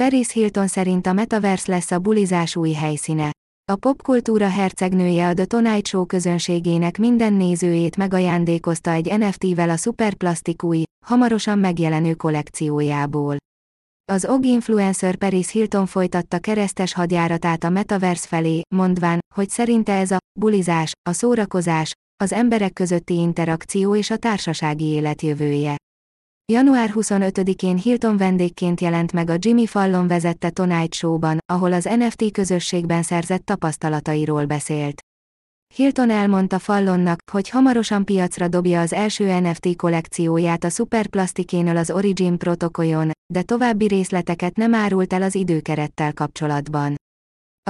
Paris Hilton szerint a Metaverse lesz a bulizás új helyszíne. A popkultúra hercegnője a The Tonight Show közönségének minden nézőjét megajándékozta egy NFT-vel a szuperplasztik új, hamarosan megjelenő kollekciójából. Az OG influencer Paris Hilton folytatta keresztes hadjáratát a Metaverse felé, mondván, hogy szerinte ez a bulizás, a szórakozás, az emberek közötti interakció és a társasági élet jövője. Január 25-én Hilton vendégként jelent meg a Jimmy Fallon vezette Tonight Show-ban, ahol az NFT közösségben szerzett tapasztalatairól beszélt. Hilton elmondta Fallonnak, hogy hamarosan piacra dobja az első NFT kollekcióját a Superplastikénől az Origin protokollon, de további részleteket nem árult el az időkerettel kapcsolatban.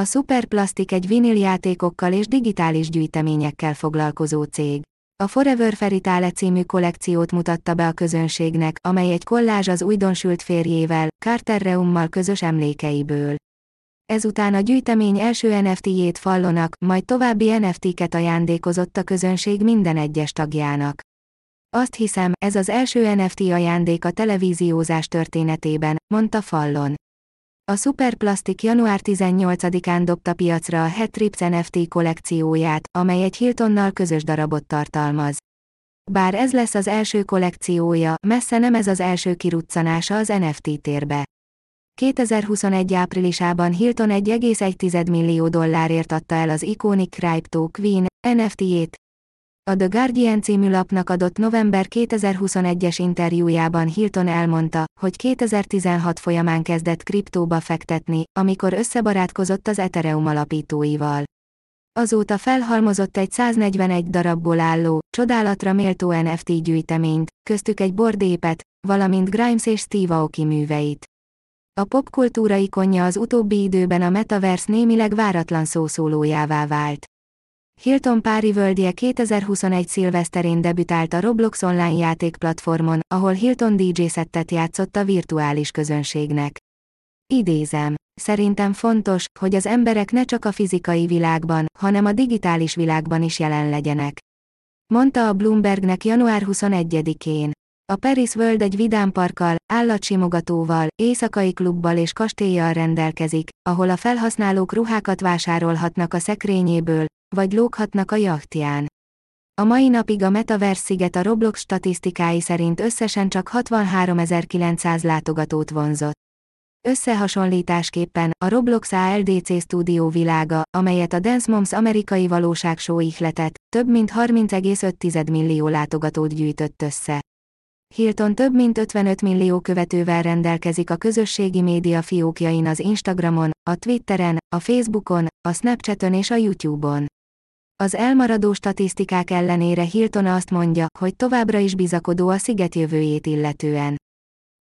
A Superplastic egy vinil játékokkal és digitális gyűjteményekkel foglalkozó cég. A Forever Feritale című kollekciót mutatta be a közönségnek, amely egy kollázs az újdonsült férjével, Carter Reummal közös emlékeiből. Ezután a gyűjtemény első NFT-jét fallonak, majd további NFT-ket ajándékozott a közönség minden egyes tagjának. Azt hiszem, ez az első NFT ajándék a televíziózás történetében, mondta Fallon. A Superplastic január 18-án dobta piacra a Het Trips NFT kollekcióját, amely egy Hiltonnal közös darabot tartalmaz. Bár ez lesz az első kollekciója, messze nem ez az első kiruccanása az NFT térbe. 2021 áprilisában Hilton 1,1 millió dollárért adta el az Iconic Crypto Queen NFT-jét. A The Guardian című lapnak adott november 2021-es interjújában Hilton elmondta, hogy 2016 folyamán kezdett kriptóba fektetni, amikor összebarátkozott az Ethereum alapítóival. Azóta felhalmozott egy 141 darabból álló, csodálatra méltó NFT gyűjteményt, köztük egy bordépet, valamint Grimes és Steve Aoki műveit. A popkultúra ikonja az utóbbi időben a Metaverse némileg váratlan szószólójává vált. Hilton Pári völgye 2021 szilveszterén debütált a Roblox online játékplatformon, ahol Hilton DJ szettet játszott a virtuális közönségnek. Idézem. Szerintem fontos, hogy az emberek ne csak a fizikai világban, hanem a digitális világban is jelen legyenek. Mondta a Bloombergnek január 21-én. A Paris World egy vidámparkkal, állatsimogatóval, éjszakai klubbal és kastélyjal rendelkezik, ahol a felhasználók ruhákat vásárolhatnak a szekrényéből, vagy lóghatnak a jachtján. A mai napig a Metaverse sziget a Roblox statisztikái szerint összesen csak 63.900 látogatót vonzott. Összehasonlításképpen, a Roblox ALDC stúdió világa, amelyet a Dance Moms amerikai valóságshow ihletett, több mint 30,5 millió látogatót gyűjtött össze. Hilton több mint 55 millió követővel rendelkezik a közösségi média fiókjain az Instagramon, a Twitteren, a Facebookon, a Snapchaton és a YouTube-on. Az elmaradó statisztikák ellenére Hilton azt mondja, hogy továbbra is bizakodó a sziget jövőjét illetően.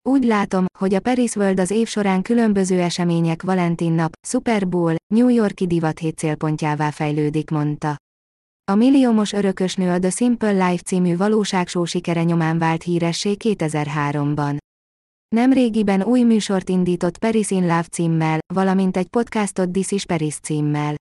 Úgy látom, hogy a Paris World az év során különböző események Valentin nap, Super Bowl, New Yorki divat hét célpontjává fejlődik, mondta. A milliómos örökösnő a The Simple Life című valóságsó sikere nyomán vált híressé 2003-ban. Nemrégiben új műsort indított Paris in Love címmel, valamint egy podcastot This is Paris címmel.